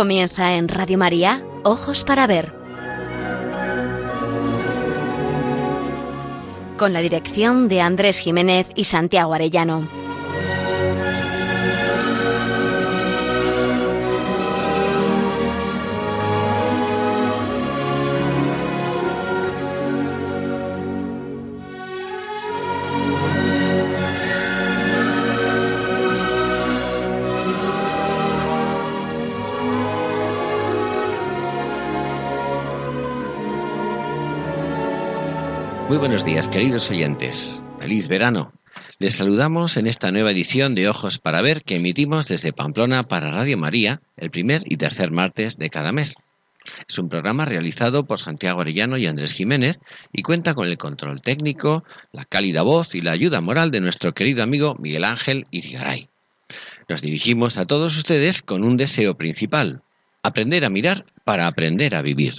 Comienza en Radio María, Ojos para Ver. Con la dirección de Andrés Jiménez y Santiago Arellano. Buenos días, queridos oyentes. Feliz verano. Les saludamos en esta nueva edición de Ojos para Ver que emitimos desde Pamplona para Radio María el primer y tercer martes de cada mes. Es un programa realizado por Santiago Arellano y Andrés Jiménez y cuenta con el control técnico, la cálida voz y la ayuda moral de nuestro querido amigo Miguel Ángel Irigaray. Nos dirigimos a todos ustedes con un deseo principal, aprender a mirar para aprender a vivir.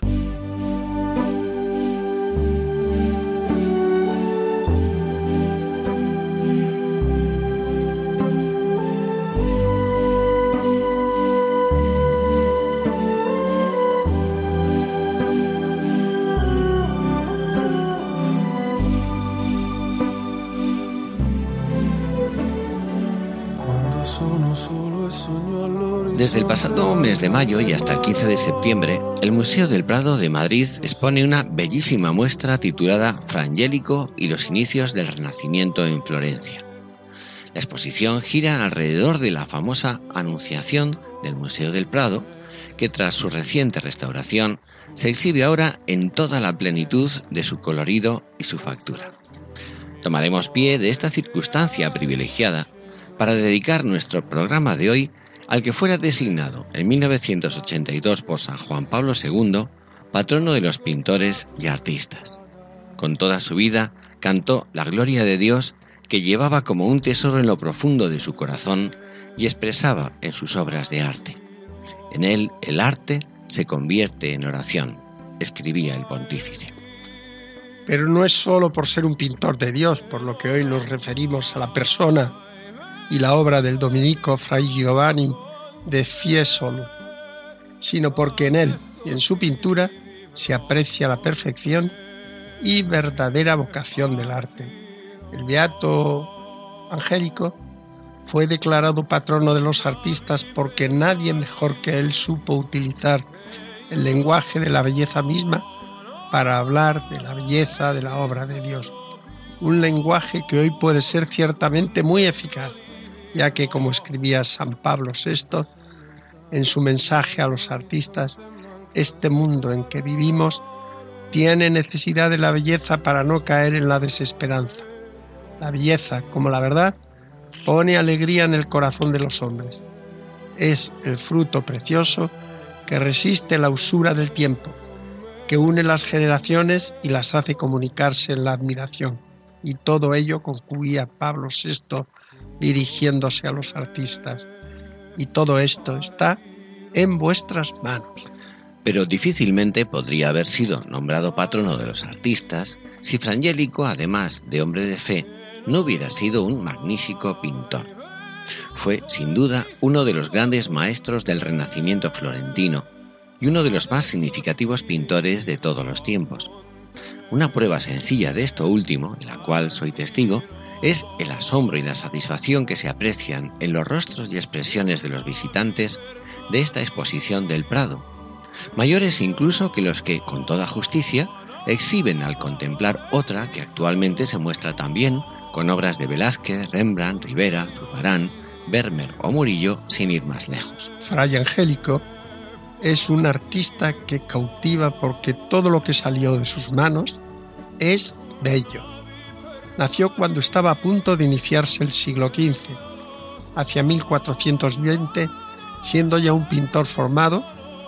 Desde el pasado mes de mayo y hasta el 15 de septiembre, el Museo del Prado de Madrid expone una bellísima muestra titulada Frangélico y los inicios del Renacimiento en Florencia. La exposición gira alrededor de la famosa Anunciación del Museo del Prado, que tras su reciente restauración se exhibe ahora en toda la plenitud de su colorido y su factura. Tomaremos pie de esta circunstancia privilegiada para dedicar nuestro programa de hoy al que fuera designado en 1982 por San Juan Pablo II, patrono de los pintores y artistas. Con toda su vida cantó la gloria de Dios que llevaba como un tesoro en lo profundo de su corazón y expresaba en sus obras de arte. En él el arte se convierte en oración, escribía el pontífice. Pero no es solo por ser un pintor de Dios, por lo que hoy nos referimos a la persona y la obra del dominico Fray Giovanni de Fiesolo, sino porque en él y en su pintura se aprecia la perfección y verdadera vocación del arte. El beato Angélico fue declarado patrono de los artistas porque nadie mejor que él supo utilizar el lenguaje de la belleza misma para hablar de la belleza de la obra de Dios. Un lenguaje que hoy puede ser ciertamente muy eficaz ya que, como escribía San Pablo VI en su mensaje a los artistas, este mundo en que vivimos tiene necesidad de la belleza para no caer en la desesperanza. La belleza, como la verdad, pone alegría en el corazón de los hombres. Es el fruto precioso que resiste la usura del tiempo, que une las generaciones y las hace comunicarse en la admiración. Y todo ello concluía Pablo VI dirigiéndose a los artistas. Y todo esto está en vuestras manos. Pero difícilmente podría haber sido nombrado patrono de los artistas si Frangélico, además de hombre de fe, no hubiera sido un magnífico pintor. Fue, sin duda, uno de los grandes maestros del Renacimiento florentino y uno de los más significativos pintores de todos los tiempos. Una prueba sencilla de esto último, de la cual soy testigo, es el asombro y la satisfacción que se aprecian en los rostros y expresiones de los visitantes de esta exposición del Prado, mayores incluso que los que, con toda justicia, exhiben al contemplar otra que actualmente se muestra también con obras de Velázquez, Rembrandt, Rivera, Zurbarán, Vermeer o Murillo, sin ir más lejos. Fray Angélico es un artista que cautiva porque todo lo que salió de sus manos es bello nació cuando estaba a punto de iniciarse el siglo XV. Hacia 1420, siendo ya un pintor formado,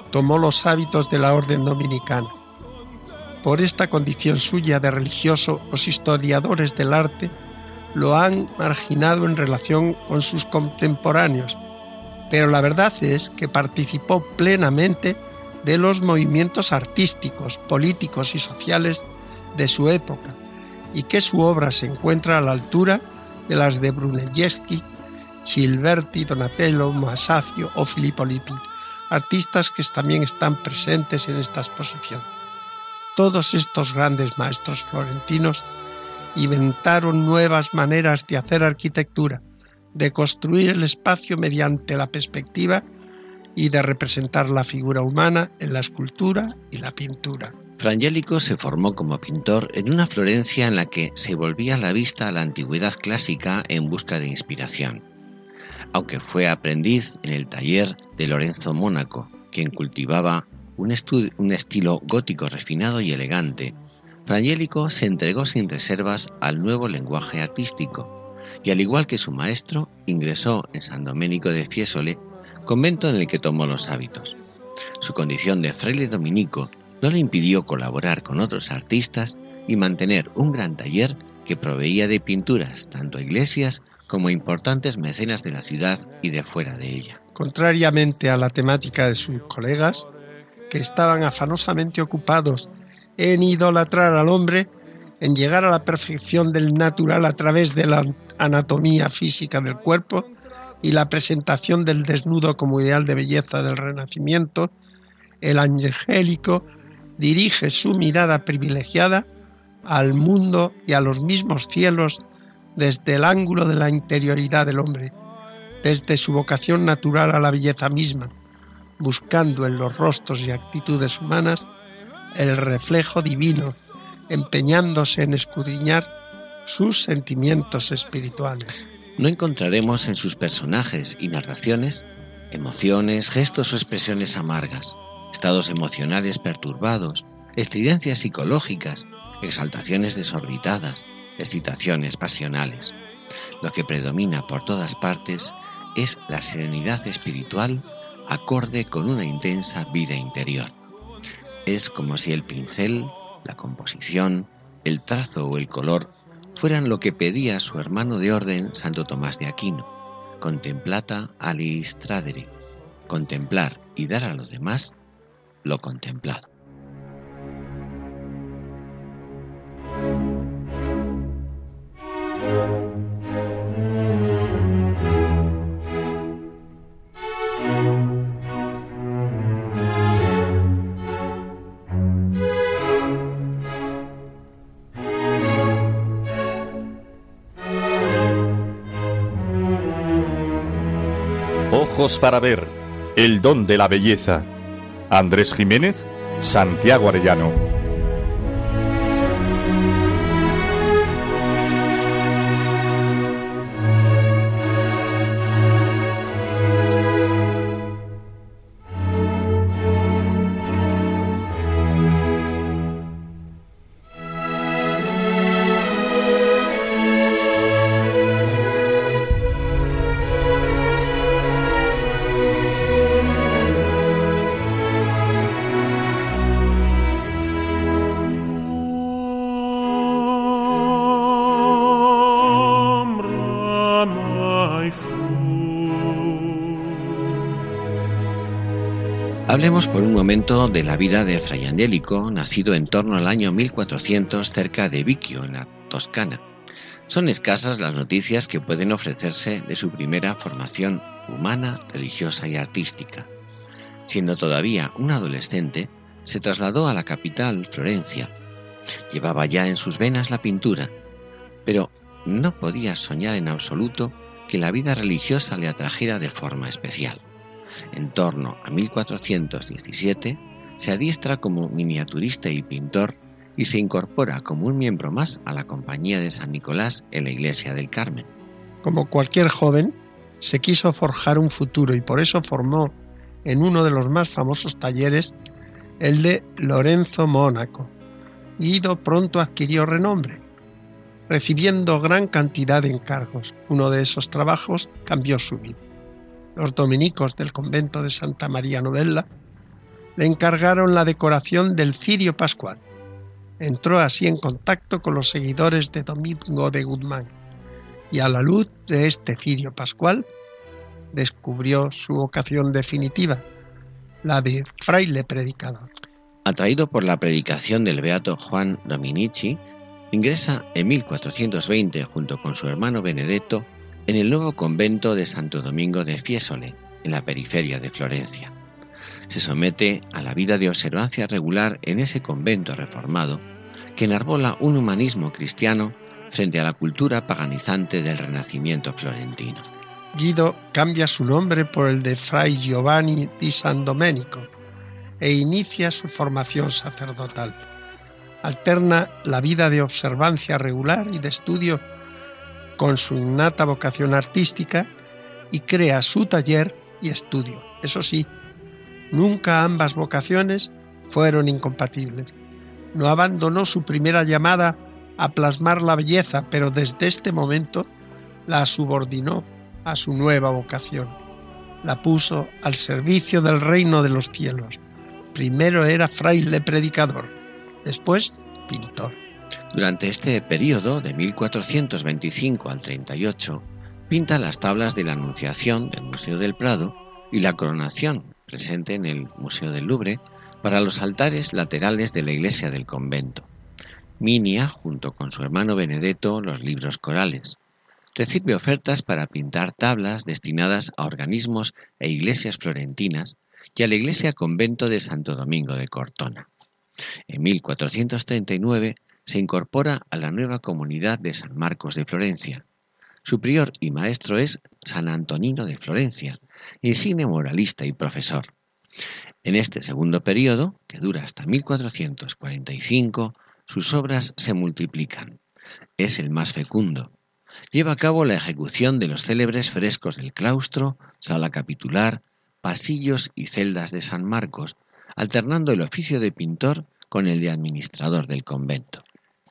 tomó los hábitos de la orden dominicana. Por esta condición suya de religioso, los historiadores del arte lo han marginado en relación con sus contemporáneos, pero la verdad es que participó plenamente de los movimientos artísticos, políticos y sociales de su época, y que su obra se encuentra a la altura de las de Brunelleschi, Silverti, Donatello, Masaccio o Filippo Lippi, artistas que también están presentes en esta exposición. Todos estos grandes maestros florentinos inventaron nuevas maneras de hacer arquitectura, de construir el espacio mediante la perspectiva y de representar la figura humana en la escultura y la pintura. Frangélico se formó como pintor en una Florencia en la que se volvía la vista a la antigüedad clásica en busca de inspiración. Aunque fue aprendiz en el taller de Lorenzo Mónaco, quien cultivaba un, un estilo gótico refinado y elegante, Frangélico se entregó sin reservas al nuevo lenguaje artístico y al igual que su maestro ingresó en San Domenico de Fiesole, convento en el que tomó los hábitos. Su condición de fraile dominico no le impidió colaborar con otros artistas y mantener un gran taller que proveía de pinturas tanto a iglesias como a importantes mecenas de la ciudad y de fuera de ella. Contrariamente a la temática de sus colegas, que estaban afanosamente ocupados en idolatrar al hombre, en llegar a la perfección del natural a través de la anatomía física del cuerpo y la presentación del desnudo como ideal de belleza del Renacimiento, el angélico dirige su mirada privilegiada al mundo y a los mismos cielos desde el ángulo de la interioridad del hombre, desde su vocación natural a la belleza misma, buscando en los rostros y actitudes humanas el reflejo divino, empeñándose en escudriñar sus sentimientos espirituales. No encontraremos en sus personajes y narraciones emociones, gestos o expresiones amargas, estados emocionales perturbados, estridencias psicológicas, exaltaciones desorbitadas, excitaciones pasionales. Lo que predomina por todas partes es la serenidad espiritual acorde con una intensa vida interior. Es como si el pincel, la composición, el trazo o el color fueran lo que pedía su hermano de orden Santo Tomás de Aquino. Contemplata alis tradere. Contemplar y dar a los demás lo contemplado. Ojos para ver, el don de la belleza Andrés Jiménez, Santiago Arellano. Hablemos por un momento de la vida de Fray Angélico, nacido en torno al año 1400 cerca de Vicchio, en la Toscana. Son escasas las noticias que pueden ofrecerse de su primera formación humana, religiosa y artística. Siendo todavía un adolescente, se trasladó a la capital, Florencia. Llevaba ya en sus venas la pintura, pero no podía soñar en absoluto que la vida religiosa le atrajera de forma especial en torno a 1417, se adiestra como miniaturista y pintor y se incorpora como un miembro más a la Compañía de San Nicolás en la Iglesia del Carmen. Como cualquier joven, se quiso forjar un futuro y por eso formó en uno de los más famosos talleres el de Lorenzo Mónaco. Guido pronto adquirió renombre, recibiendo gran cantidad de encargos. Uno de esos trabajos cambió su vida los dominicos del convento de Santa María Novella, le encargaron la decoración del cirio pascual. Entró así en contacto con los seguidores de Domingo de Guzmán y a la luz de este cirio pascual descubrió su vocación definitiva, la de fraile predicador. Atraído por la predicación del beato Juan Dominici, ingresa en 1420 junto con su hermano Benedetto en el nuevo convento de Santo Domingo de Fiesole, en la periferia de Florencia. Se somete a la vida de observancia regular en ese convento reformado que enarbola un humanismo cristiano frente a la cultura paganizante del Renacimiento florentino. Guido cambia su nombre por el de Fray Giovanni di San Domenico e inicia su formación sacerdotal. Alterna la vida de observancia regular y de estudio con su innata vocación artística y crea su taller y estudio. Eso sí, nunca ambas vocaciones fueron incompatibles. No abandonó su primera llamada a plasmar la belleza, pero desde este momento la subordinó a su nueva vocación. La puso al servicio del reino de los cielos. Primero era fraile predicador, después pintor. Durante este periodo, de 1425 al 38, pinta las tablas de la Anunciación del Museo del Prado y la coronación, presente en el Museo del Louvre, para los altares laterales de la iglesia del convento. Minia, junto con su hermano Benedetto, los libros corales. Recibe ofertas para pintar tablas destinadas a organismos e iglesias florentinas y a la iglesia convento de Santo Domingo de Cortona. En 1439 se incorpora a la nueva comunidad de San Marcos de Florencia. Su prior y maestro es San Antonino de Florencia, insigne moralista y profesor. En este segundo periodo, que dura hasta 1445, sus obras se multiplican. Es el más fecundo. Lleva a cabo la ejecución de los célebres frescos del claustro, sala capitular, pasillos y celdas de San Marcos, alternando el oficio de pintor con el de administrador del convento.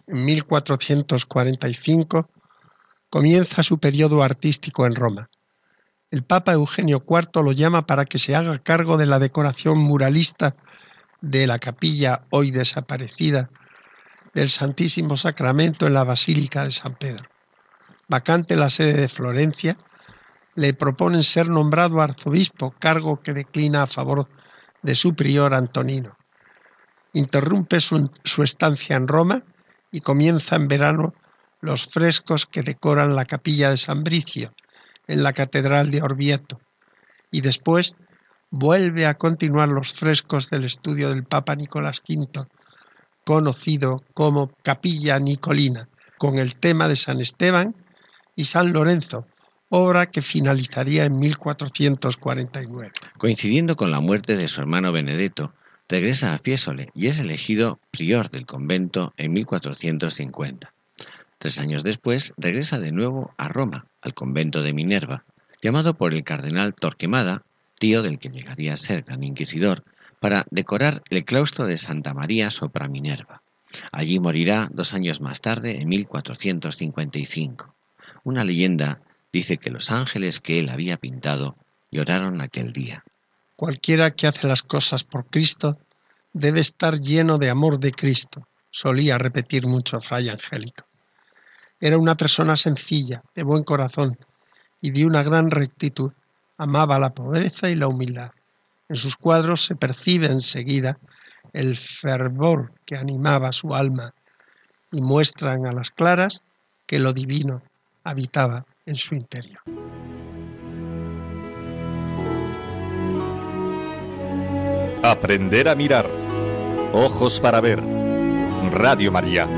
En 1445 comienza su periodo artístico en Roma. El Papa Eugenio IV lo llama para que se haga cargo de la decoración muralista de la capilla hoy desaparecida del Santísimo Sacramento en la Basílica de San Pedro. Vacante la sede de Florencia, le proponen ser nombrado arzobispo, cargo que declina a favor de su prior Antonino. Interrumpe su, su estancia en Roma y comienza en verano los frescos que decoran la capilla de San Bricio en la Catedral de Orvieto y después vuelve a continuar los frescos del estudio del Papa Nicolás V conocido como Capilla Nicolina, con el tema de San Esteban y San Lorenzo, obra que finalizaría en 1449. Coincidiendo con la muerte de su hermano Benedetto, regresa a Fiesole y es elegido prior del convento en 1450. Tres años después regresa de nuevo a Roma, al convento de Minerva, llamado por el cardenal Torquemada, tío del que llegaría a ser gran inquisidor, para decorar el claustro de Santa María sopra Minerva. Allí morirá dos años más tarde, en 1455. Una leyenda dice que los ángeles que él había pintado lloraron aquel día. Cualquiera que hace las cosas por Cristo debe estar lleno de amor de Cristo, solía repetir mucho Fray Angélico. Era una persona sencilla, de buen corazón y de una gran rectitud. Amaba la pobreza y la humildad. En sus cuadros se percibe enseguida el fervor que animaba su alma y muestran a las claras que lo divino habitaba en su interior. Aprender a mirar. Ojos para ver. Radio María.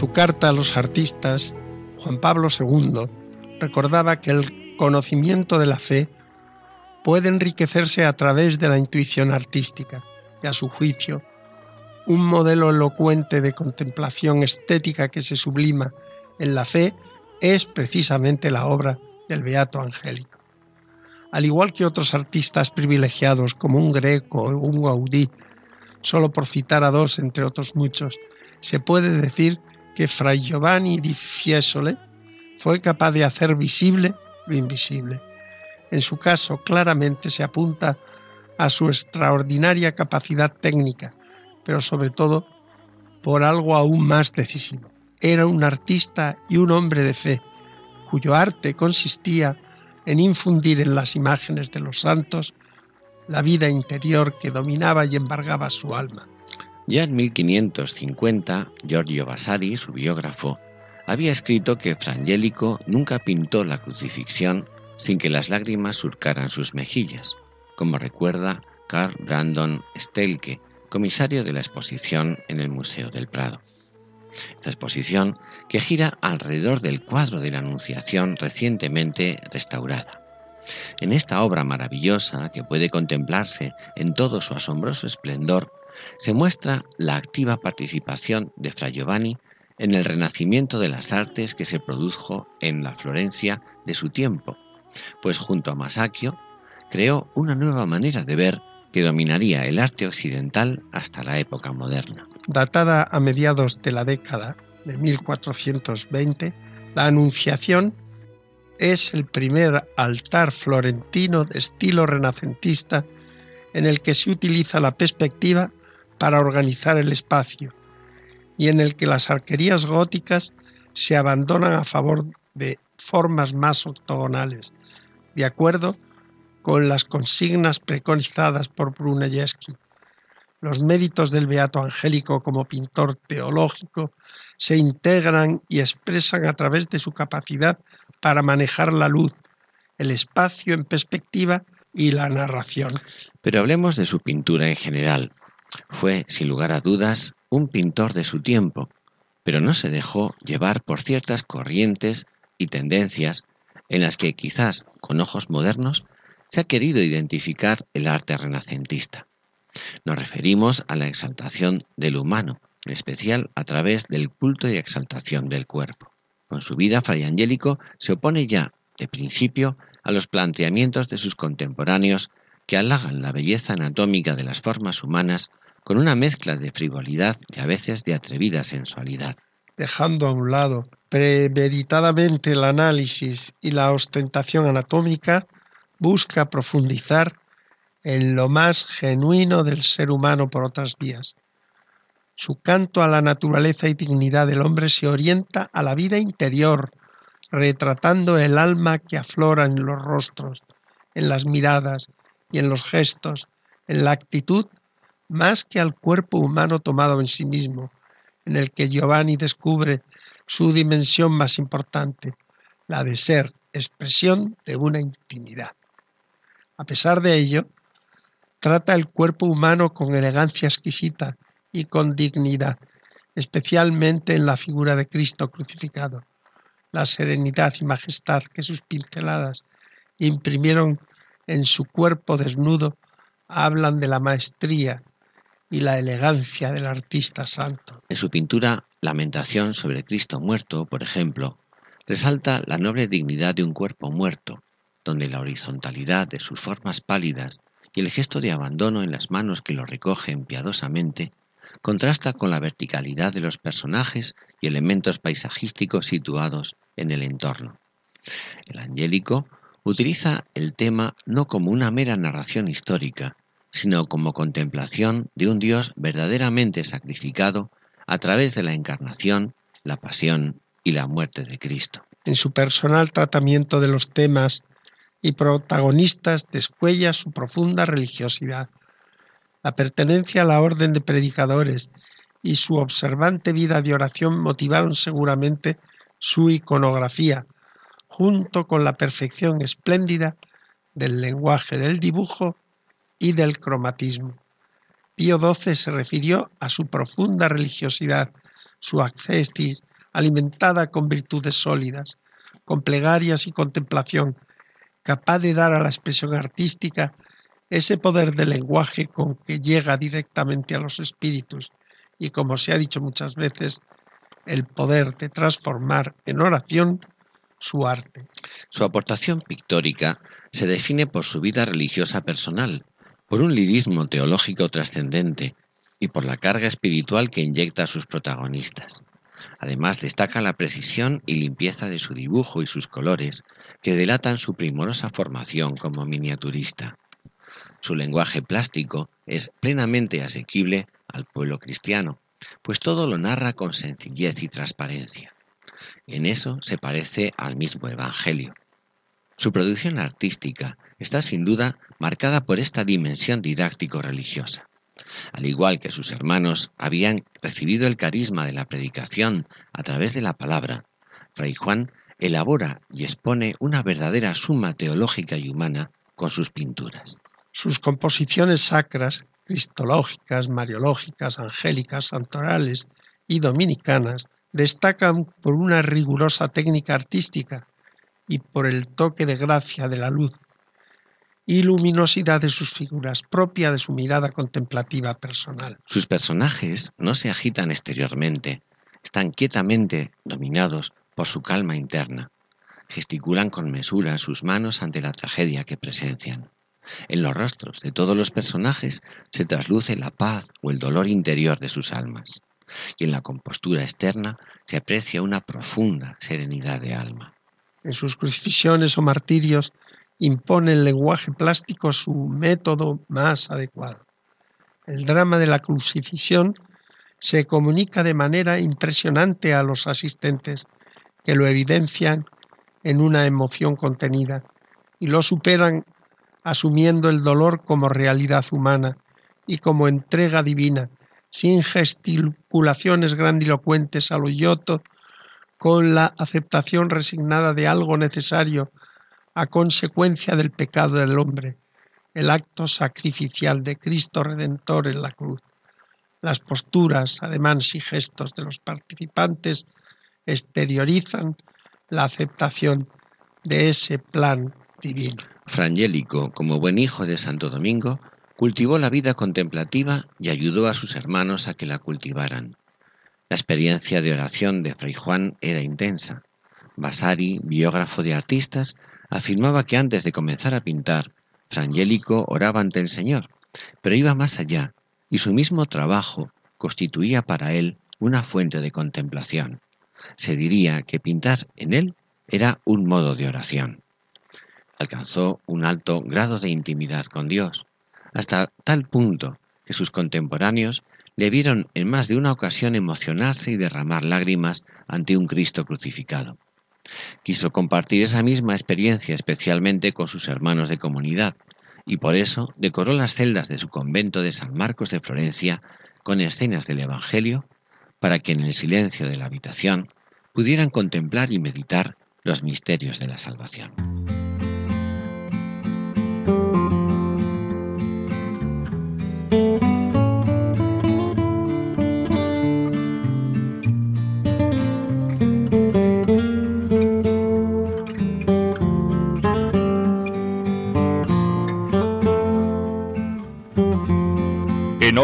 Su carta a los artistas, Juan Pablo II recordaba que el conocimiento de la fe puede enriquecerse a través de la intuición artística y a su juicio, un modelo elocuente de contemplación estética que se sublima en la fe es precisamente la obra del Beato Angélico. Al igual que otros artistas privilegiados como un Greco o un Gaudí, solo por citar a dos entre otros muchos, se puede decir que Fray Giovanni di Fiesole fue capaz de hacer visible lo invisible. En su caso, claramente se apunta a su extraordinaria capacidad técnica, pero sobre todo por algo aún más decisivo. Era un artista y un hombre de fe, cuyo arte consistía en infundir en las imágenes de los santos la vida interior que dominaba y embargaba su alma. Ya en 1550, Giorgio Vasari, su biógrafo, había escrito que Frangélico nunca pintó la crucifixión sin que las lágrimas surcaran sus mejillas, como recuerda Carl Brandon Stelke, comisario de la exposición en el Museo del Prado. Esta exposición que gira alrededor del cuadro de la Anunciación recientemente restaurada. En esta obra maravillosa, que puede contemplarse en todo su asombroso esplendor, se muestra la activa participación de Fra Giovanni en el renacimiento de las artes que se produjo en la Florencia de su tiempo, pues junto a Masaccio creó una nueva manera de ver que dominaría el arte occidental hasta la época moderna. Datada a mediados de la década de 1420, la Anunciación es el primer altar florentino de estilo renacentista en el que se utiliza la perspectiva para organizar el espacio y en el que las arquerías góticas se abandonan a favor de formas más octogonales, de acuerdo con las consignas preconizadas por Brunelleschi. Los méritos del Beato Angélico como pintor teológico se integran y expresan a través de su capacidad para manejar la luz, el espacio en perspectiva y la narración. Pero hablemos de su pintura en general. Fue, sin lugar a dudas, un pintor de su tiempo, pero no se dejó llevar por ciertas corrientes y tendencias en las que quizás con ojos modernos se ha querido identificar el arte renacentista. Nos referimos a la exaltación del humano, en especial a través del culto y exaltación del cuerpo. Con su vida, Fray Angélico se opone ya, de principio, a los planteamientos de sus contemporáneos que halagan la belleza anatómica de las formas humanas con una mezcla de frivolidad y a veces de atrevida sensualidad. Dejando a un lado premeditadamente el análisis y la ostentación anatómica, busca profundizar en lo más genuino del ser humano por otras vías. Su canto a la naturaleza y dignidad del hombre se orienta a la vida interior, retratando el alma que aflora en los rostros, en las miradas y en los gestos, en la actitud, más que al cuerpo humano tomado en sí mismo, en el que Giovanni descubre su dimensión más importante, la de ser expresión de una intimidad. A pesar de ello, trata el cuerpo humano con elegancia exquisita y con dignidad, especialmente en la figura de Cristo crucificado. La serenidad y majestad que sus pinceladas imprimieron en su cuerpo desnudo hablan de la maestría y la elegancia del artista santo. En su pintura Lamentación sobre Cristo muerto, por ejemplo, resalta la noble dignidad de un cuerpo muerto, donde la horizontalidad de sus formas pálidas y el gesto de abandono en las manos que lo recogen piadosamente contrasta con la verticalidad de los personajes y elementos paisajísticos situados en el entorno. El angélico utiliza el tema no como una mera narración histórica, sino como contemplación de un Dios verdaderamente sacrificado a través de la encarnación, la pasión y la muerte de Cristo. En su personal tratamiento de los temas y protagonistas descuella su profunda religiosidad. La pertenencia a la orden de predicadores y su observante vida de oración motivaron seguramente su iconografía, junto con la perfección espléndida del lenguaje del dibujo y del cromatismo. Pío XII se refirió a su profunda religiosidad, su accestis, alimentada con virtudes sólidas, con plegarias y contemplación, capaz de dar a la expresión artística ese poder de lenguaje con que llega directamente a los espíritus y, como se ha dicho muchas veces, el poder de transformar en oración su arte. Su aportación pictórica se define por su vida religiosa personal, por un lirismo teológico trascendente y por la carga espiritual que inyecta a sus protagonistas. Además destaca la precisión y limpieza de su dibujo y sus colores, que delatan su primorosa formación como miniaturista. Su lenguaje plástico es plenamente asequible al pueblo cristiano, pues todo lo narra con sencillez y transparencia. En eso se parece al mismo Evangelio. Su producción artística está sin duda marcada por esta dimensión didáctico-religiosa. Al igual que sus hermanos habían recibido el carisma de la predicación a través de la palabra, Fray Juan elabora y expone una verdadera suma teológica y humana con sus pinturas. Sus composiciones sacras, cristológicas, mariológicas, angélicas, santorales y dominicanas destacan por una rigurosa técnica artística y por el toque de gracia de la luz y luminosidad de sus figuras, propia de su mirada contemplativa personal. Sus personajes no se agitan exteriormente, están quietamente dominados por su calma interna. Gesticulan con mesura sus manos ante la tragedia que presencian. En los rostros de todos los personajes se trasluce la paz o el dolor interior de sus almas, y en la compostura externa se aprecia una profunda serenidad de alma. En sus crucifixiones o martirios impone el lenguaje plástico su método más adecuado. El drama de la crucifixión se comunica de manera impresionante a los asistentes, que lo evidencian en una emoción contenida y lo superan asumiendo el dolor como realidad humana y como entrega divina, sin gesticulaciones grandilocuentes a lo con la aceptación resignada de algo necesario a consecuencia del pecado del hombre, el acto sacrificial de Cristo Redentor en la cruz. Las posturas, ademanes y gestos de los participantes exteriorizan la aceptación de ese plan divino. Frangélico, como buen hijo de Santo Domingo, cultivó la vida contemplativa y ayudó a sus hermanos a que la cultivaran. La experiencia de oración de Fray Juan era intensa. Vasari, biógrafo de artistas, afirmaba que antes de comenzar a pintar, Frangélico oraba ante el Señor, pero iba más allá, y su mismo trabajo constituía para él una fuente de contemplación. Se diría que pintar en él era un modo de oración alcanzó un alto grado de intimidad con Dios, hasta tal punto que sus contemporáneos le vieron en más de una ocasión emocionarse y derramar lágrimas ante un Cristo crucificado. Quiso compartir esa misma experiencia especialmente con sus hermanos de comunidad, y por eso decoró las celdas de su convento de San Marcos de Florencia con escenas del Evangelio, para que en el silencio de la habitación pudieran contemplar y meditar los misterios de la salvación.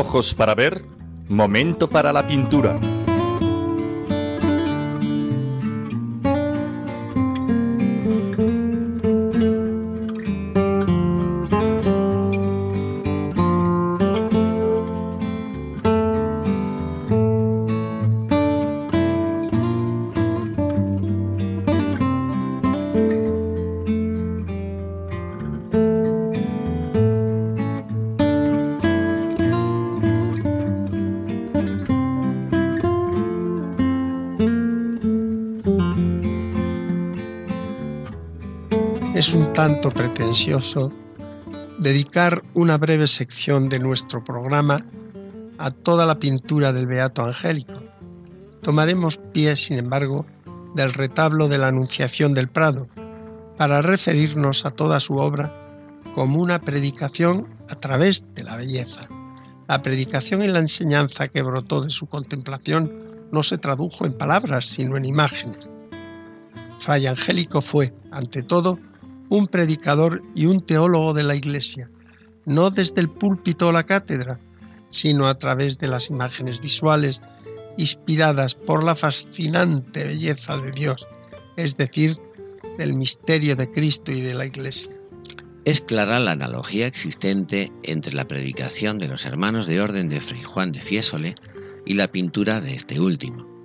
Ojos para ver, momento para la pintura. Dedicar una breve sección de nuestro programa a toda la pintura del Beato Angélico. Tomaremos pie, sin embargo, del retablo de la Anunciación del Prado, para referirnos a toda su obra como una predicación a través de la belleza. La predicación y la enseñanza que brotó de su contemplación no se tradujo en palabras, sino en imágenes. Fray Angélico fue, ante todo, un predicador y un teólogo de la Iglesia, no desde el púlpito o la cátedra, sino a través de las imágenes visuales inspiradas por la fascinante belleza de Dios, es decir, del misterio de Cristo y de la Iglesia. Es clara la analogía existente entre la predicación de los hermanos de orden de Fray Juan de Fiesole y la pintura de este último.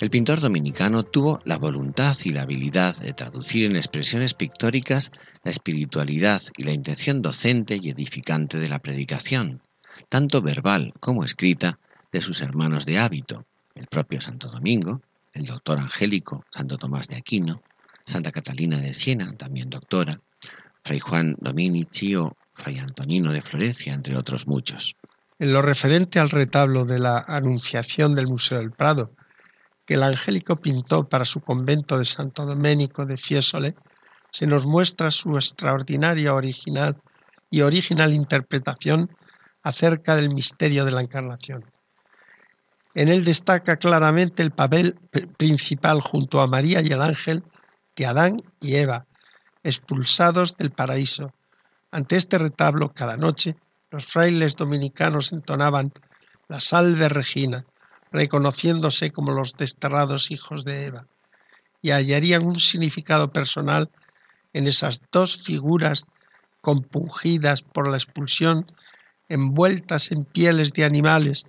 El pintor dominicano tuvo la voluntad y la habilidad de traducir en expresiones pictóricas la espiritualidad y la intención docente y edificante de la predicación, tanto verbal como escrita, de sus hermanos de hábito, el propio Santo Domingo, el doctor Angélico, Santo Tomás de Aquino, Santa Catalina de Siena, también doctora, Fray Juan Dominici o Fray Antonino de Florencia, entre otros muchos. En lo referente al retablo de la Anunciación del Museo del Prado, que el angélico pintó para su convento de Santo Doménico de Fiesole, se nos muestra su extraordinaria original y original interpretación acerca del misterio de la encarnación. En él destaca claramente el papel principal junto a María y el ángel de Adán y Eva, expulsados del paraíso. Ante este retablo, cada noche, los frailes dominicanos entonaban la Salve Regina, reconociéndose como los desterrados hijos de Eva, y hallarían un significado personal en esas dos figuras compungidas por la expulsión, envueltas en pieles de animales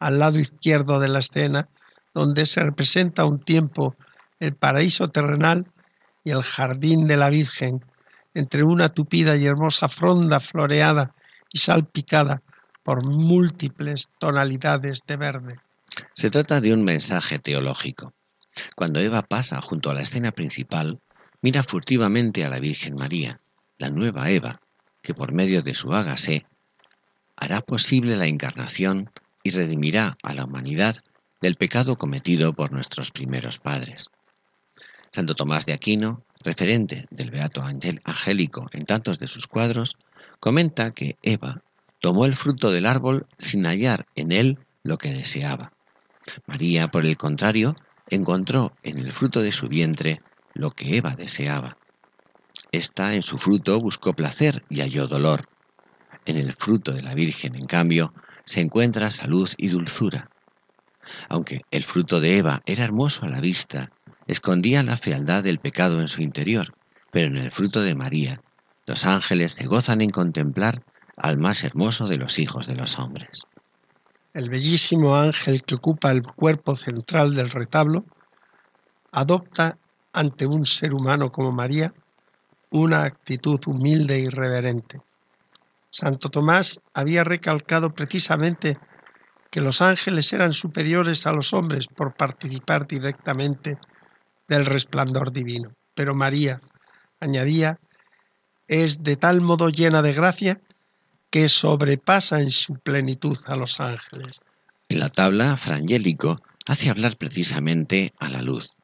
al lado izquierdo de la escena, donde se representa un tiempo el paraíso terrenal y el jardín de la Virgen, entre una tupida y hermosa fronda floreada y salpicada por múltiples tonalidades de verde. Se trata de un mensaje teológico. Cuando Eva pasa junto a la escena principal, mira furtivamente a la Virgen María, la nueva Eva, que por medio de su hágase hará posible la encarnación y redimirá a la humanidad del pecado cometido por nuestros primeros padres. Santo Tomás de Aquino, referente del Beato Ángel Angélico en tantos de sus cuadros, comenta que Eva tomó el fruto del árbol sin hallar en él lo que deseaba. María, por el contrario, encontró en el fruto de su vientre lo que Eva deseaba. Esta en su fruto buscó placer y halló dolor. En el fruto de la Virgen, en cambio, se encuentra salud y dulzura. Aunque el fruto de Eva era hermoso a la vista, escondía la fealdad del pecado en su interior, pero en el fruto de María, los ángeles se gozan en contemplar al más hermoso de los hijos de los hombres. El bellísimo ángel que ocupa el cuerpo central del retablo adopta ante un ser humano como María una actitud humilde y reverente. Santo Tomás había recalcado precisamente que los ángeles eran superiores a los hombres por participar directamente del resplandor divino. Pero María, añadía, es de tal modo llena de gracia que sobrepasa en su plenitud a los ángeles. En la tabla, Frangélico hace hablar precisamente a la luz.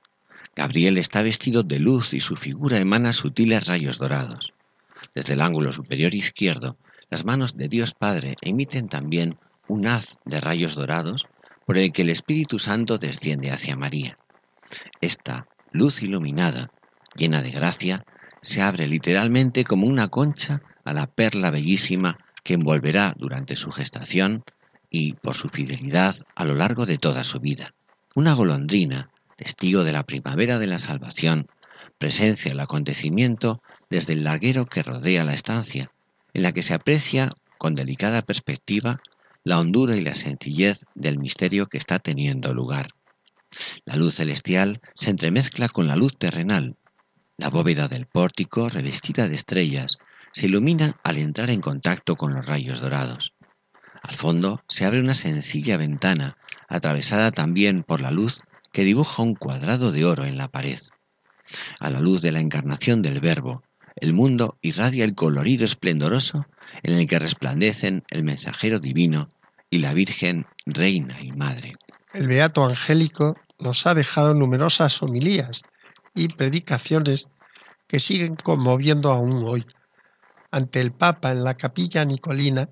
Gabriel está vestido de luz y su figura emana sutiles rayos dorados. Desde el ángulo superior izquierdo, las manos de Dios Padre emiten también un haz de rayos dorados por el que el Espíritu Santo desciende hacia María. Esta luz iluminada, llena de gracia, se abre literalmente como una concha a la perla bellísima que envolverá durante su gestación y por su fidelidad a lo largo de toda su vida. Una golondrina, testigo de la primavera de la salvación, presencia el acontecimiento desde el laguero que rodea la estancia, en la que se aprecia con delicada perspectiva la hondura y la sencillez del misterio que está teniendo lugar. La luz celestial se entremezcla con la luz terrenal. La bóveda del pórtico, revestida de estrellas, se ilumina al entrar en contacto con los rayos dorados. Al fondo se abre una sencilla ventana, atravesada también por la luz que dibuja un cuadrado de oro en la pared. A la luz de la encarnación del Verbo, el mundo irradia el colorido esplendoroso en el que resplandecen el mensajero divino y la Virgen Reina y Madre. El Beato Angélico nos ha dejado numerosas homilías y predicaciones que siguen conmoviendo aún hoy ante el Papa en la capilla nicolina,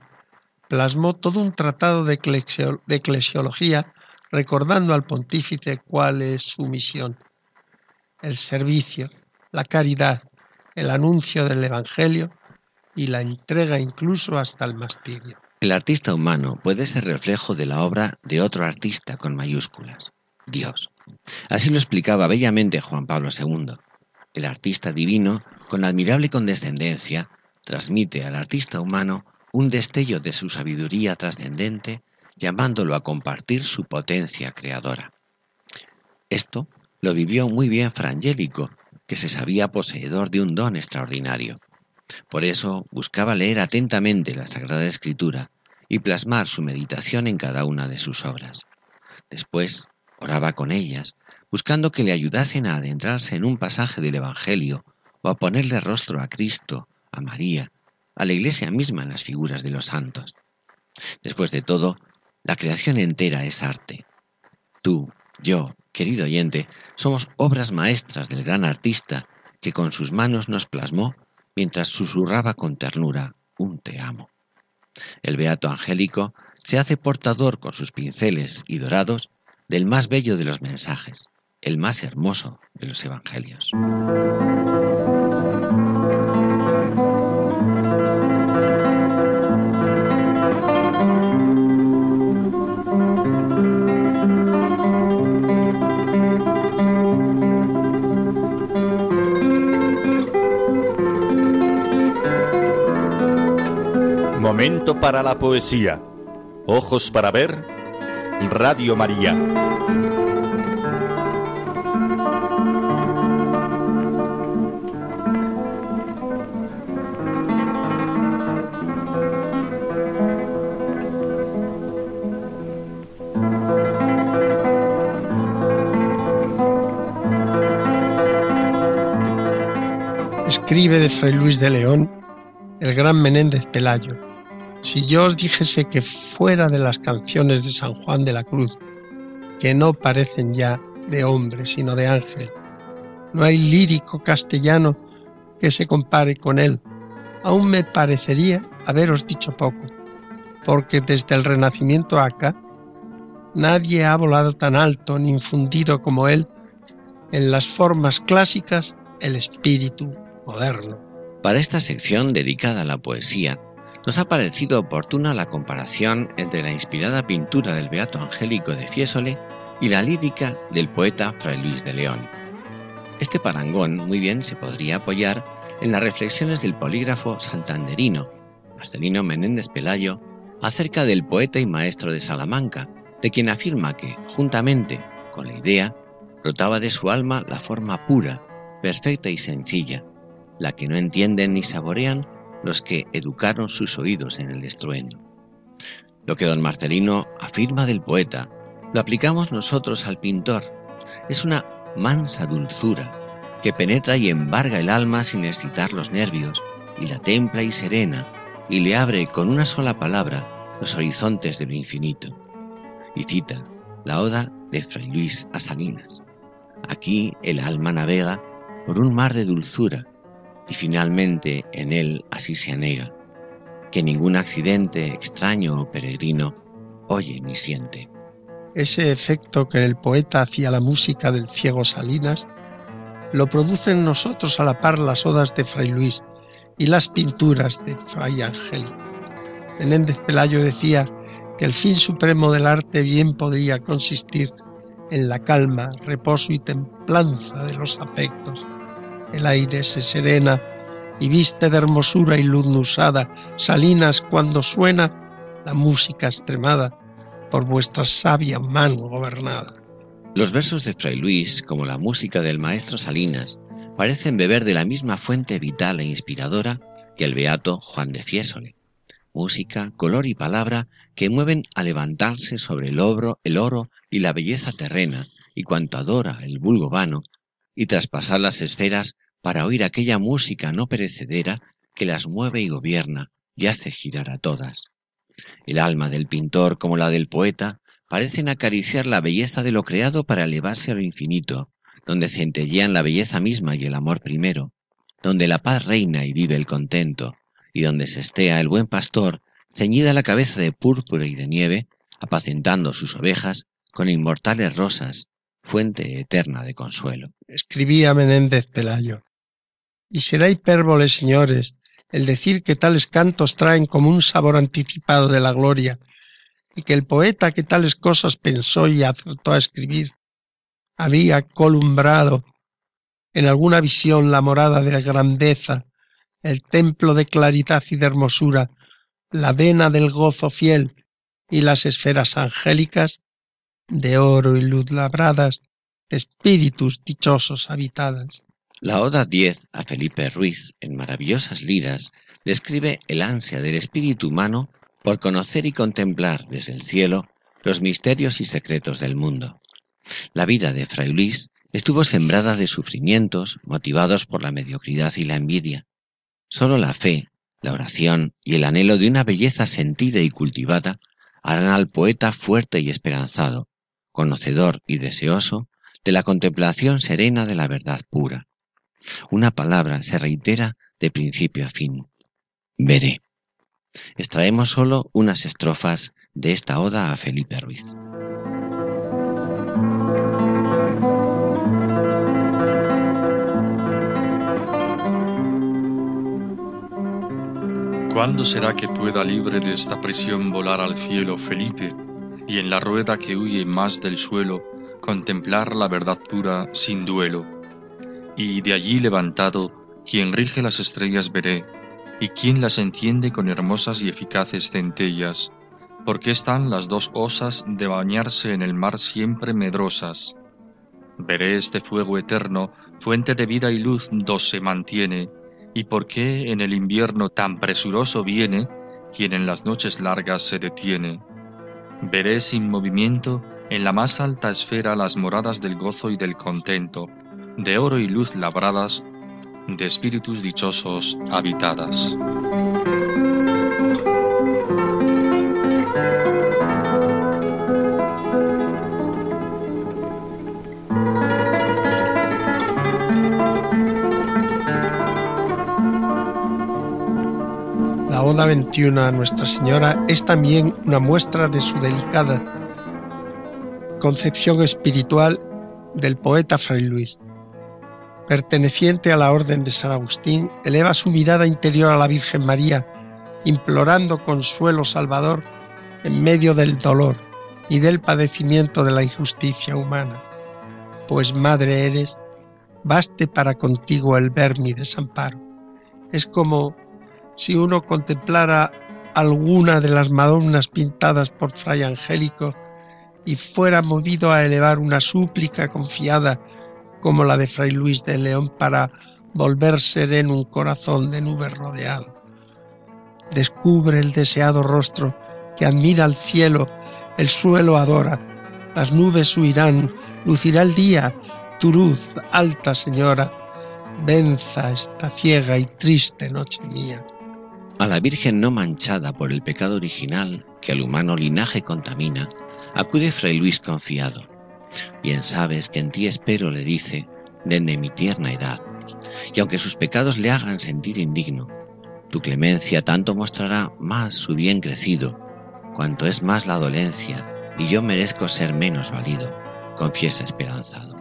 plasmó todo un tratado de, eclesiología recordando al pontífice cuál es su misión, el servicio, la caridad, el anuncio del Evangelio y la entrega incluso hasta el martirio. El artista humano puede ser reflejo de la obra de otro artista con mayúsculas, Dios. Así lo explicaba bellamente Juan Pablo II. el artista divino, con admirable condescendencia, transmite al artista humano un destello de su sabiduría trascendente, llamándolo a compartir su potencia creadora. Esto lo vivió muy bien Frangélico, que se sabía poseedor de un don extraordinario. Por eso buscaba leer atentamente la Sagrada Escritura y plasmar su meditación en cada una de sus obras. Después oraba con ellas, buscando que le ayudasen a adentrarse en un pasaje del Evangelio o a ponerle rostro a Cristo, a María, a la Iglesia misma en las figuras de los santos. Después de todo, la creación entera es arte. Tú, yo, querido oyente, somos obras maestras del gran artista que con sus manos nos plasmó mientras susurraba con ternura un te amo. El beato angélico se hace portador con sus pinceles y dorados del más bello de los mensajes, el más hermoso de los evangelios. Momento para la poesía. Ojos para ver. Radio María. Escribe de Fray Luis de León el gran Menéndez Pelayo si yo os dijese que fuera de las canciones de San Juan de la Cruz, que no parecen ya de hombre, sino de ángel, no hay lírico castellano que se compare con él, aún me parecería haberos dicho poco, porque desde el Renacimiento acá, nadie ha volado tan alto ni infundido como él en las formas clásicas el espíritu moderno. Para esta sección dedicada a la poesía, nos ha parecido oportuna la comparación entre la inspirada pintura del Beato Angélico de Fiesole y la lírica del poeta Fray Luis de León. Este parangón muy bien se podría apoyar en las reflexiones del polígrafo santanderino, Marcelino Menéndez Pelayo, acerca del poeta y maestro de Salamanca, de quien afirma que, juntamente con la idea, brotaba de su alma la forma pura, perfecta y sencilla, la que no entienden ni saborean los que educaron sus oídos en el estruendo. Lo que don Marcelino afirma del poeta, lo aplicamos nosotros al pintor. Es una mansa dulzura que penetra y embarga el alma sin excitar los nervios, y la templa y serena, y le abre con una sola palabra los horizontes de lo infinito. Y cita la oda de Fray Luis a. Aquí el alma navega por un mar de dulzura, y finalmente en él así se anega, que ningún accidente extraño o peregrino oye ni siente. Ese efecto que el poeta hacía la música del ciego Salinas, lo producen nosotros a la par las odas de Fray Luis y las pinturas de Fray Ángel. Menéndez Pelayo decía que el fin supremo del arte bien podría consistir en la calma, reposo y templanza de los afectos, el aire se serena y viste de hermosura y luz nusada, Salinas cuando suena la música extremada por vuestra sabia mano gobernada. Los versos de Fray Luis, como la música del maestro Salinas, parecen beber de la misma fuente vital e inspiradora que el beato Juan de Fiesole. Música, color y palabra que mueven a levantarse sobre el oro, el oro y la belleza terrena y cuanto adora el vulgo vano, y traspasar las esferas para oír aquella música no perecedera que las mueve y gobierna y hace girar a todas. El alma del pintor como la del poeta parecen acariciar la belleza de lo creado para elevarse a lo infinito, donde centellean la belleza misma y el amor primero, donde la paz reina y vive el contento, y donde se estea el buen pastor, ceñida la cabeza de púrpura y de nieve, apacentando sus ovejas con inmortales rosas fuente eterna de consuelo. Escribía Menéndez Pelayo. Y será hipérbole, señores, el decir que tales cantos traen como un sabor anticipado de la gloria, y que el poeta que tales cosas pensó y acertó a escribir, había columbrado en alguna visión la morada de la grandeza, el templo de claridad y de hermosura, la vena del gozo fiel y las esferas angélicas, de oro y luz labradas, espíritus dichosos habitadas. La Oda 10 a Felipe Ruiz, en maravillosas liras, describe el ansia del espíritu humano por conocer y contemplar desde el cielo los misterios y secretos del mundo. La vida de Fray Luis estuvo sembrada de sufrimientos motivados por la mediocridad y la envidia. Solo la fe, la oración y el anhelo de una belleza sentida y cultivada harán al poeta fuerte y esperanzado, conocedor y deseoso de la contemplación serena de la verdad pura. Una palabra se reitera de principio a fin. Veré. Extraemos solo unas estrofas de esta oda a Felipe Ruiz. ¿Cuándo será que pueda libre de esta prisión volar al cielo, Felipe, y en la rueda que huye más del suelo, contemplar la verdad pura sin duelo? Y de allí levantado, quien rige las estrellas veré, y quien las enciende con hermosas y eficaces centellas, porque están las dos osas de bañarse en el mar siempre medrosas. Veré este fuego eterno, fuente de vida y luz, dos se mantiene, ¿Y por qué en el invierno tan presuroso viene quien en las noches largas se detiene? Veré sin movimiento en la más alta esfera las moradas del gozo y del contento, de oro y luz labradas, de espíritus dichosos habitadas. Oda 21 a Nuestra Señora es también una muestra de su delicada concepción espiritual del poeta Fray Luis. Perteneciente a la Orden de San Agustín, eleva su mirada interior a la Virgen María, implorando consuelo salvador en medio del dolor y del padecimiento de la injusticia humana. Pues madre eres, baste para contigo el ver mi desamparo. Es como si uno contemplara alguna de las Madonnas pintadas por Fray Angélico y fuera movido a elevar una súplica confiada como la de Fray Luis de León para volver sereno un corazón de nubes rodeado. Descubre el deseado rostro que admira el cielo, el suelo adora, las nubes huirán, lucirá el día, tu luz, alta señora, venza esta ciega y triste noche mía. A la Virgen no manchada por el pecado original que al humano linaje contamina, acude Fray Luis confiado. Bien sabes que en ti espero, le dice, desde mi tierna edad, y aunque sus pecados le hagan sentir indigno, tu clemencia tanto mostrará más su bien crecido, cuanto es más la dolencia, y yo merezco ser menos válido, confiesa esperanzado.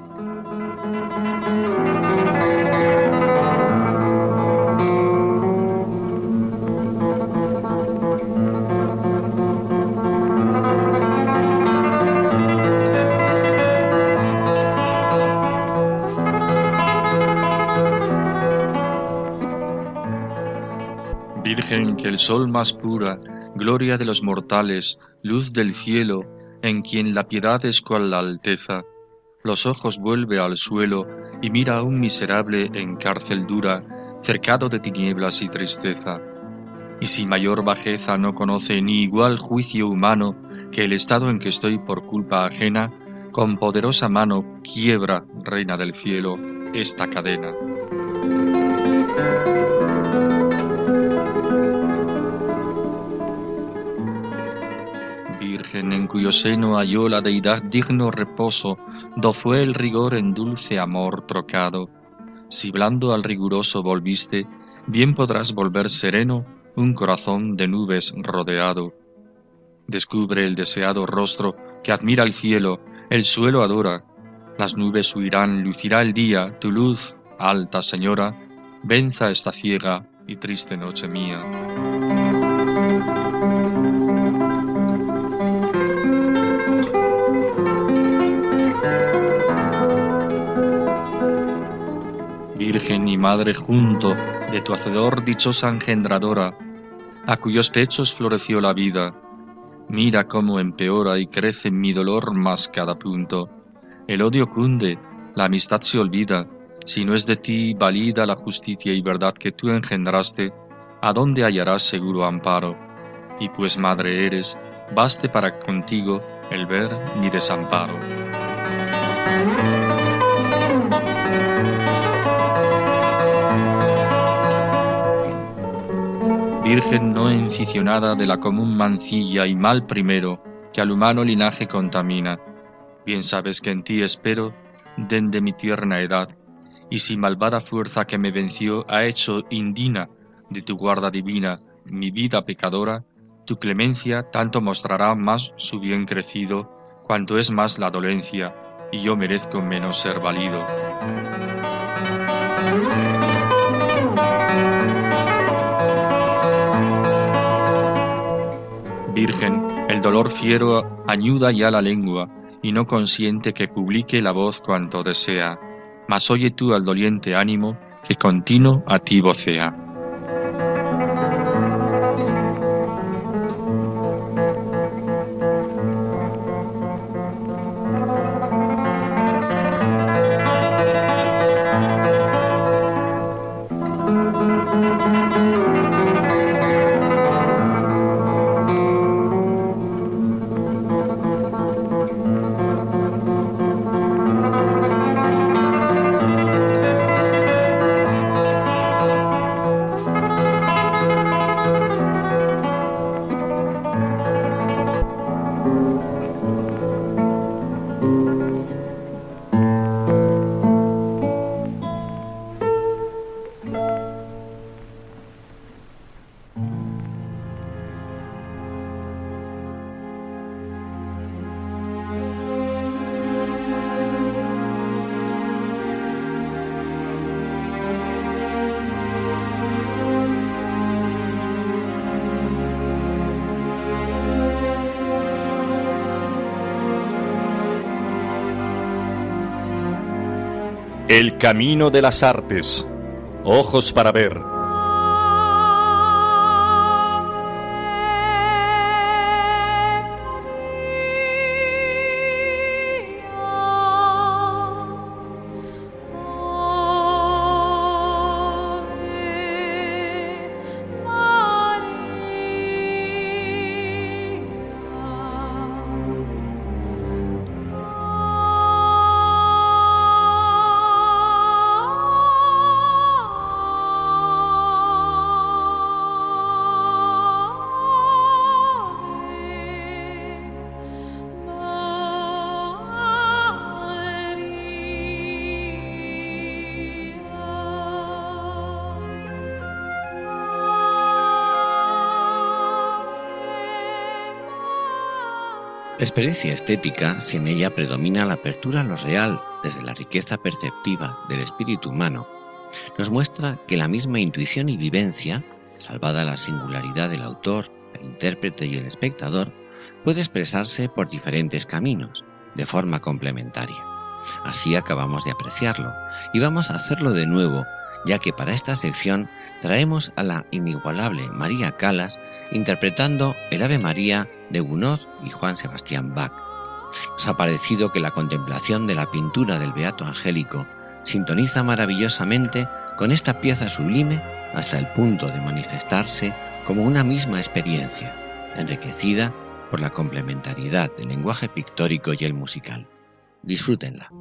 Virgen que el sol más pura, gloria de los mortales, luz del cielo, en quien la piedad es cual la alteza, los ojos vuelve al suelo y mira a un miserable en cárcel dura, cercado de tinieblas y tristeza. Y si mayor bajeza no conoce ni igual juicio humano que el estado en que estoy por culpa ajena, con poderosa mano quiebra, reina del cielo, esta cadena. En cuyo seno halló la deidad digno reposo, do fue el rigor en dulce amor trocado. Si blando al riguroso volviste, bien podrás volver sereno un corazón de nubes rodeado. Descubre el deseado rostro que admira el cielo, el suelo adora. Las nubes huirán, lucirá el día, tu luz, alta señora, venza esta ciega y triste noche mía. Virgen y Madre junto de tu Hacedor dichosa engendradora, a cuyos pechos floreció la vida. Mira cómo empeora y crece mi dolor más cada punto. El odio cunde, la amistad se olvida, si no es de ti valida la justicia y verdad que tú engendraste, ¿a dónde hallarás seguro amparo? Y pues madre eres, baste para contigo el ver mi desamparo. Virgen no enficionada de la común mancilla y mal primero que al humano linaje contamina, bien sabes que en ti espero, den de mi tierna edad, y si malvada fuerza que me venció ha hecho indina de tu guarda divina mi vida pecadora, tu clemencia tanto mostrará más su bien crecido, cuanto es más la dolencia, y yo merezco menos ser valido. Virgen, el dolor fiero añuda ya la lengua, y no consiente que publique la voz cuanto desea, mas oye tú al doliente ánimo que continuo a ti vocea. El camino de las artes. Ojos para ver. Experiencia estética, si en ella predomina la apertura a lo real desde la riqueza perceptiva del espíritu humano, nos muestra que la misma intuición y vivencia, salvada la singularidad del autor, el intérprete y el espectador, puede expresarse por diferentes caminos, de forma complementaria. Así acabamos de apreciarlo, y vamos a hacerlo de nuevo, ya que para esta sección traemos a la inigualable María Calas interpretando el Ave María de Gounod y Juan Sebastián Bach. Nos ha parecido que la contemplación de la pintura del Beato Angélico sintoniza maravillosamente con esta pieza sublime hasta el punto de manifestarse como una misma experiencia, enriquecida por la complementariedad del lenguaje pictórico y el musical. Disfrútenla.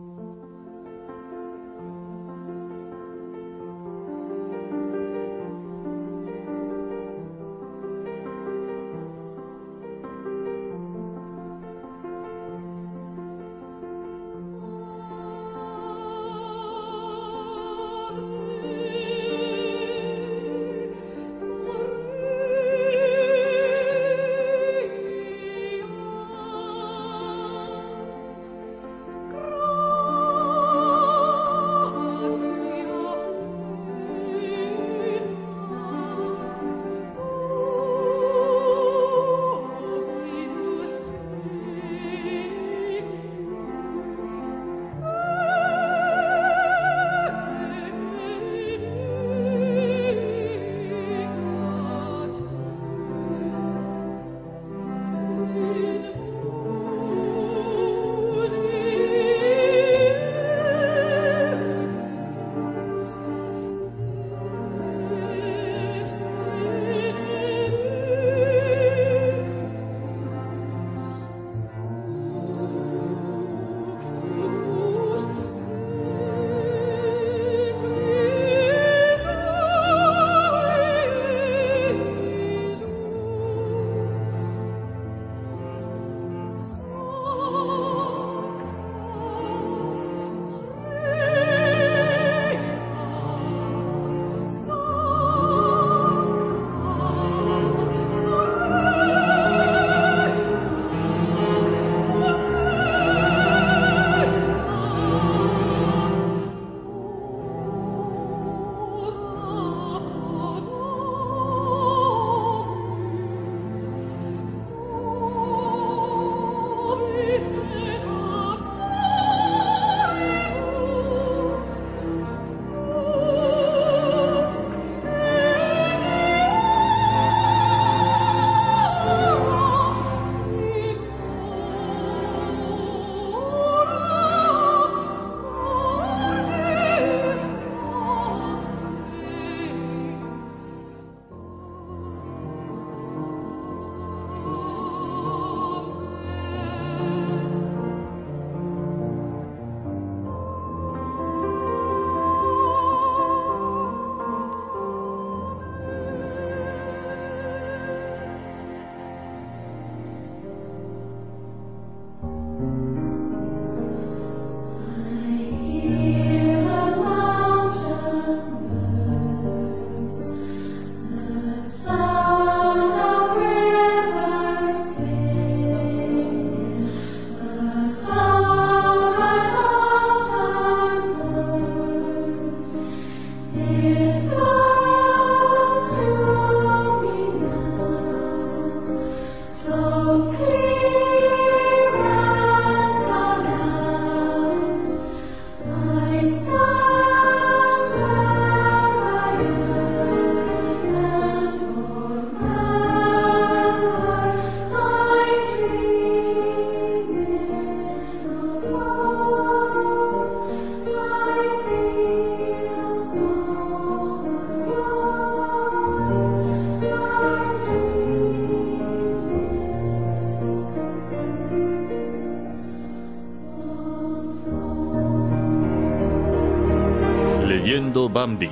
Bambi.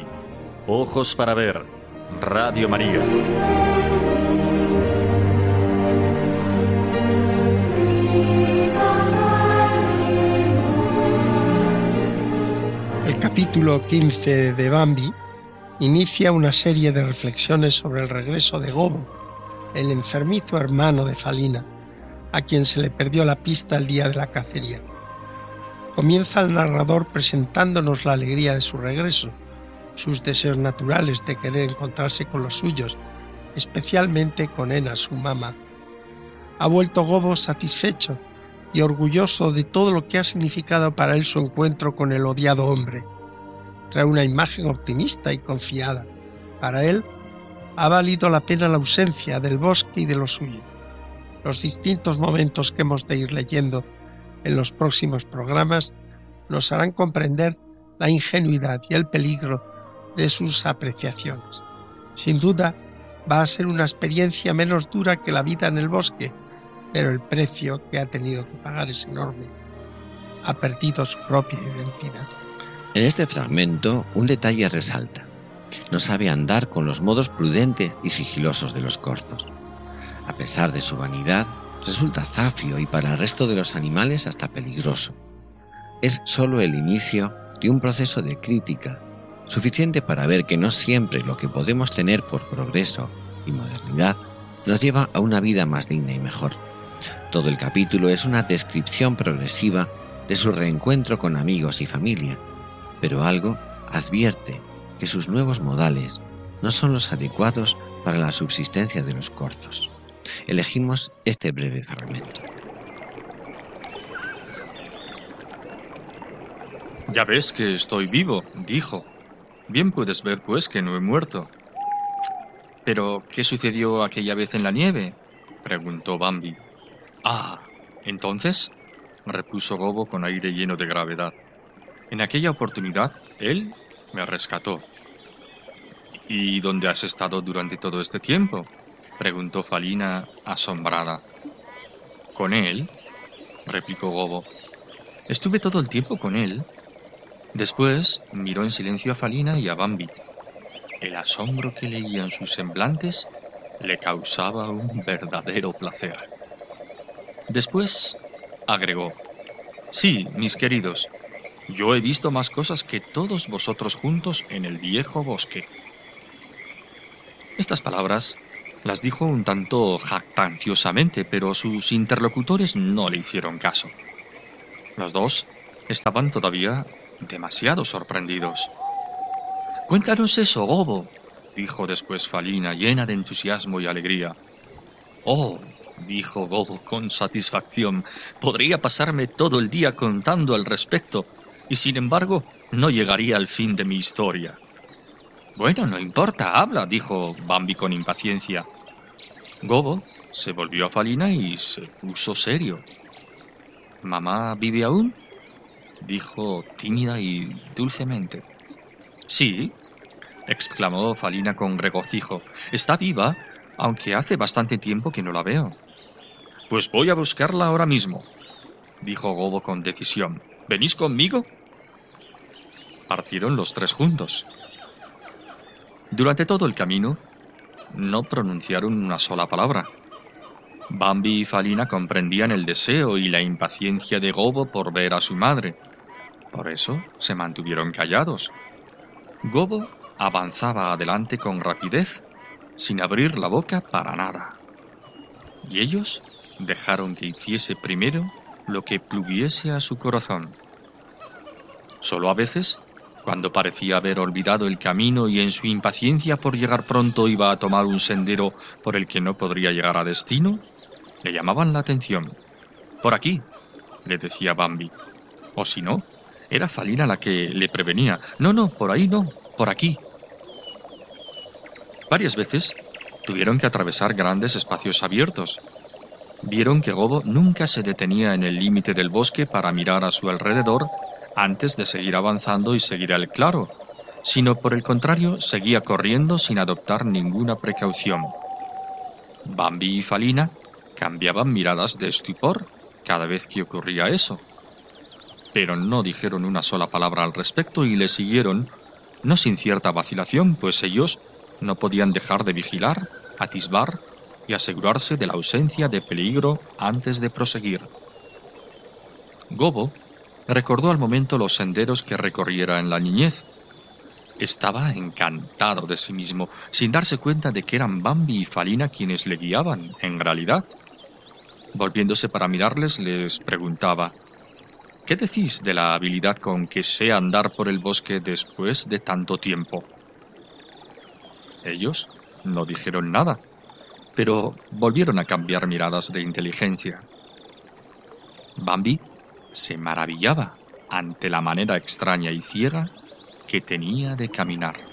Ojos para ver. Radio María. El capítulo 15 de Bambi inicia una serie de reflexiones sobre el regreso de Gobo, el enfermizo hermano de Falina, a quien se le perdió la pista el día de la cacería. Comienza el narrador presentándonos la alegría de su regreso, sus deseos naturales de querer encontrarse con los suyos, especialmente con Ena, su mamá. Ha vuelto Gobo satisfecho y orgulloso de todo lo que ha significado para él su encuentro con el odiado hombre. Trae una imagen optimista y confiada. Para él ha valido la pena la ausencia del bosque y de lo suyo. Los distintos momentos que hemos de ir leyendo en los próximos programas nos harán comprender la ingenuidad y el peligro de sus apreciaciones. Sin duda, va a ser una experiencia menos dura que la vida en el bosque, pero el precio que ha tenido que pagar es enorme. Ha perdido su propia identidad. En este fragmento, un detalle resalta. No sabe andar con los modos prudentes y sigilosos de los corzos. A pesar de su vanidad, resulta zafio y para el resto de los animales hasta peligroso. Es sólo el inicio de un proceso de crítica, suficiente para ver que no siempre lo que podemos tener por progreso y modernidad nos lleva a una vida más digna y mejor. Todo el capítulo es una descripción progresiva de su reencuentro con amigos y familia, pero algo advierte que sus nuevos modales no son los adecuados para la subsistencia de los corzos. Elegimos este breve fragmento. Ya ves que estoy vivo, dijo. Bien puedes ver, pues, que no he muerto. ¿Pero qué sucedió aquella vez en la nieve? preguntó Bambi. Ah, entonces, repuso Gobo con aire lleno de gravedad. En aquella oportunidad, él me rescató. ¿Y dónde has estado durante todo este tiempo? preguntó Falina asombrada. ¿Con él? replicó Gobo. Estuve todo el tiempo con él. Después miró en silencio a Falina y a Bambi. El asombro que leía en sus semblantes le causaba un verdadero placer. Después agregó, Sí, mis queridos, yo he visto más cosas que todos vosotros juntos en el viejo bosque. Estas palabras las dijo un tanto jactanciosamente, pero sus interlocutores no le hicieron caso. Los dos estaban todavía demasiado sorprendidos. Cuéntanos eso, Gobo, dijo después Falina, llena de entusiasmo y alegría. Oh, dijo Gobo con satisfacción, podría pasarme todo el día contando al respecto, y sin embargo no llegaría al fin de mi historia. Bueno, no importa, habla, dijo Bambi con impaciencia. Gobo se volvió a Falina y se puso serio. ¿Mamá vive aún? Dijo tímida y dulcemente. Sí, exclamó Falina con regocijo. Está viva, aunque hace bastante tiempo que no la veo. Pues voy a buscarla ahora mismo, dijo Gobo con decisión. ¿Venís conmigo? Partieron los tres juntos. Durante todo el camino, no pronunciaron una sola palabra. Bambi y Falina comprendían el deseo y la impaciencia de Gobo por ver a su madre. Por eso se mantuvieron callados. Gobo avanzaba adelante con rapidez, sin abrir la boca para nada. Y ellos dejaron que hiciese primero lo que pluguiese a su corazón. Solo a veces cuando parecía haber olvidado el camino y en su impaciencia por llegar pronto iba a tomar un sendero por el que no podría llegar a destino, le llamaban la atención. Por aquí, le decía Bambi. O si no, era Falina la que le prevenía. No, no, por ahí no, por aquí. Varias veces tuvieron que atravesar grandes espacios abiertos. Vieron que Gobo nunca se detenía en el límite del bosque para mirar a su alrededor antes de seguir avanzando y seguir al claro, sino por el contrario seguía corriendo sin adoptar ninguna precaución. Bambi y Falina cambiaban miradas de estupor cada vez que ocurría eso, pero no dijeron una sola palabra al respecto y le siguieron no sin cierta vacilación, pues ellos no podían dejar de vigilar, atisbar y asegurarse de la ausencia de peligro antes de proseguir. Gobo recordó al momento los senderos que recorriera en la niñez. Estaba encantado de sí mismo, sin darse cuenta de que eran Bambi y Falina quienes le guiaban, en realidad. Volviéndose para mirarles, les preguntaba, ¿Qué decís de la habilidad con que sé andar por el bosque después de tanto tiempo? Ellos no dijeron nada, pero volvieron a cambiar miradas de inteligencia. Bambi se maravillaba ante la manera extraña y ciega que tenía de caminar.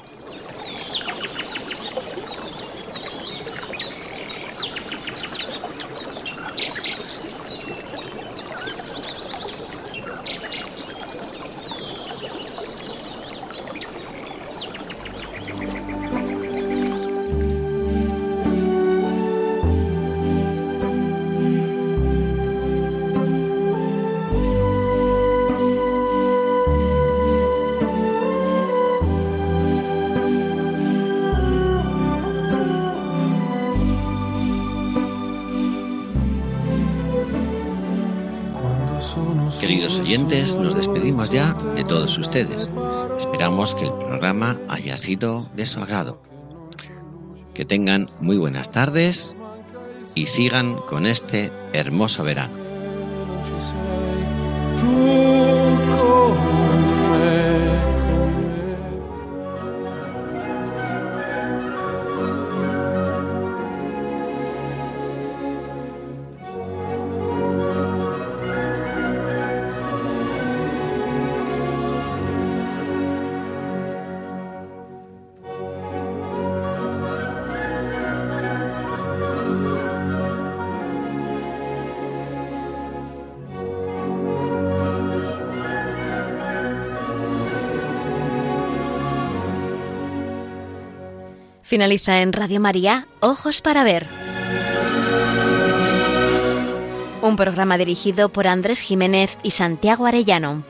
Oyentes, nos despedimos ya de todos ustedes. Esperamos que el programa haya sido de su agrado. Que tengan muy buenas tardes y sigan con este hermoso verano. Finaliza en Radio María, Ojos para Ver. Un programa dirigido por Andrés Jiménez y Santiago Arellano.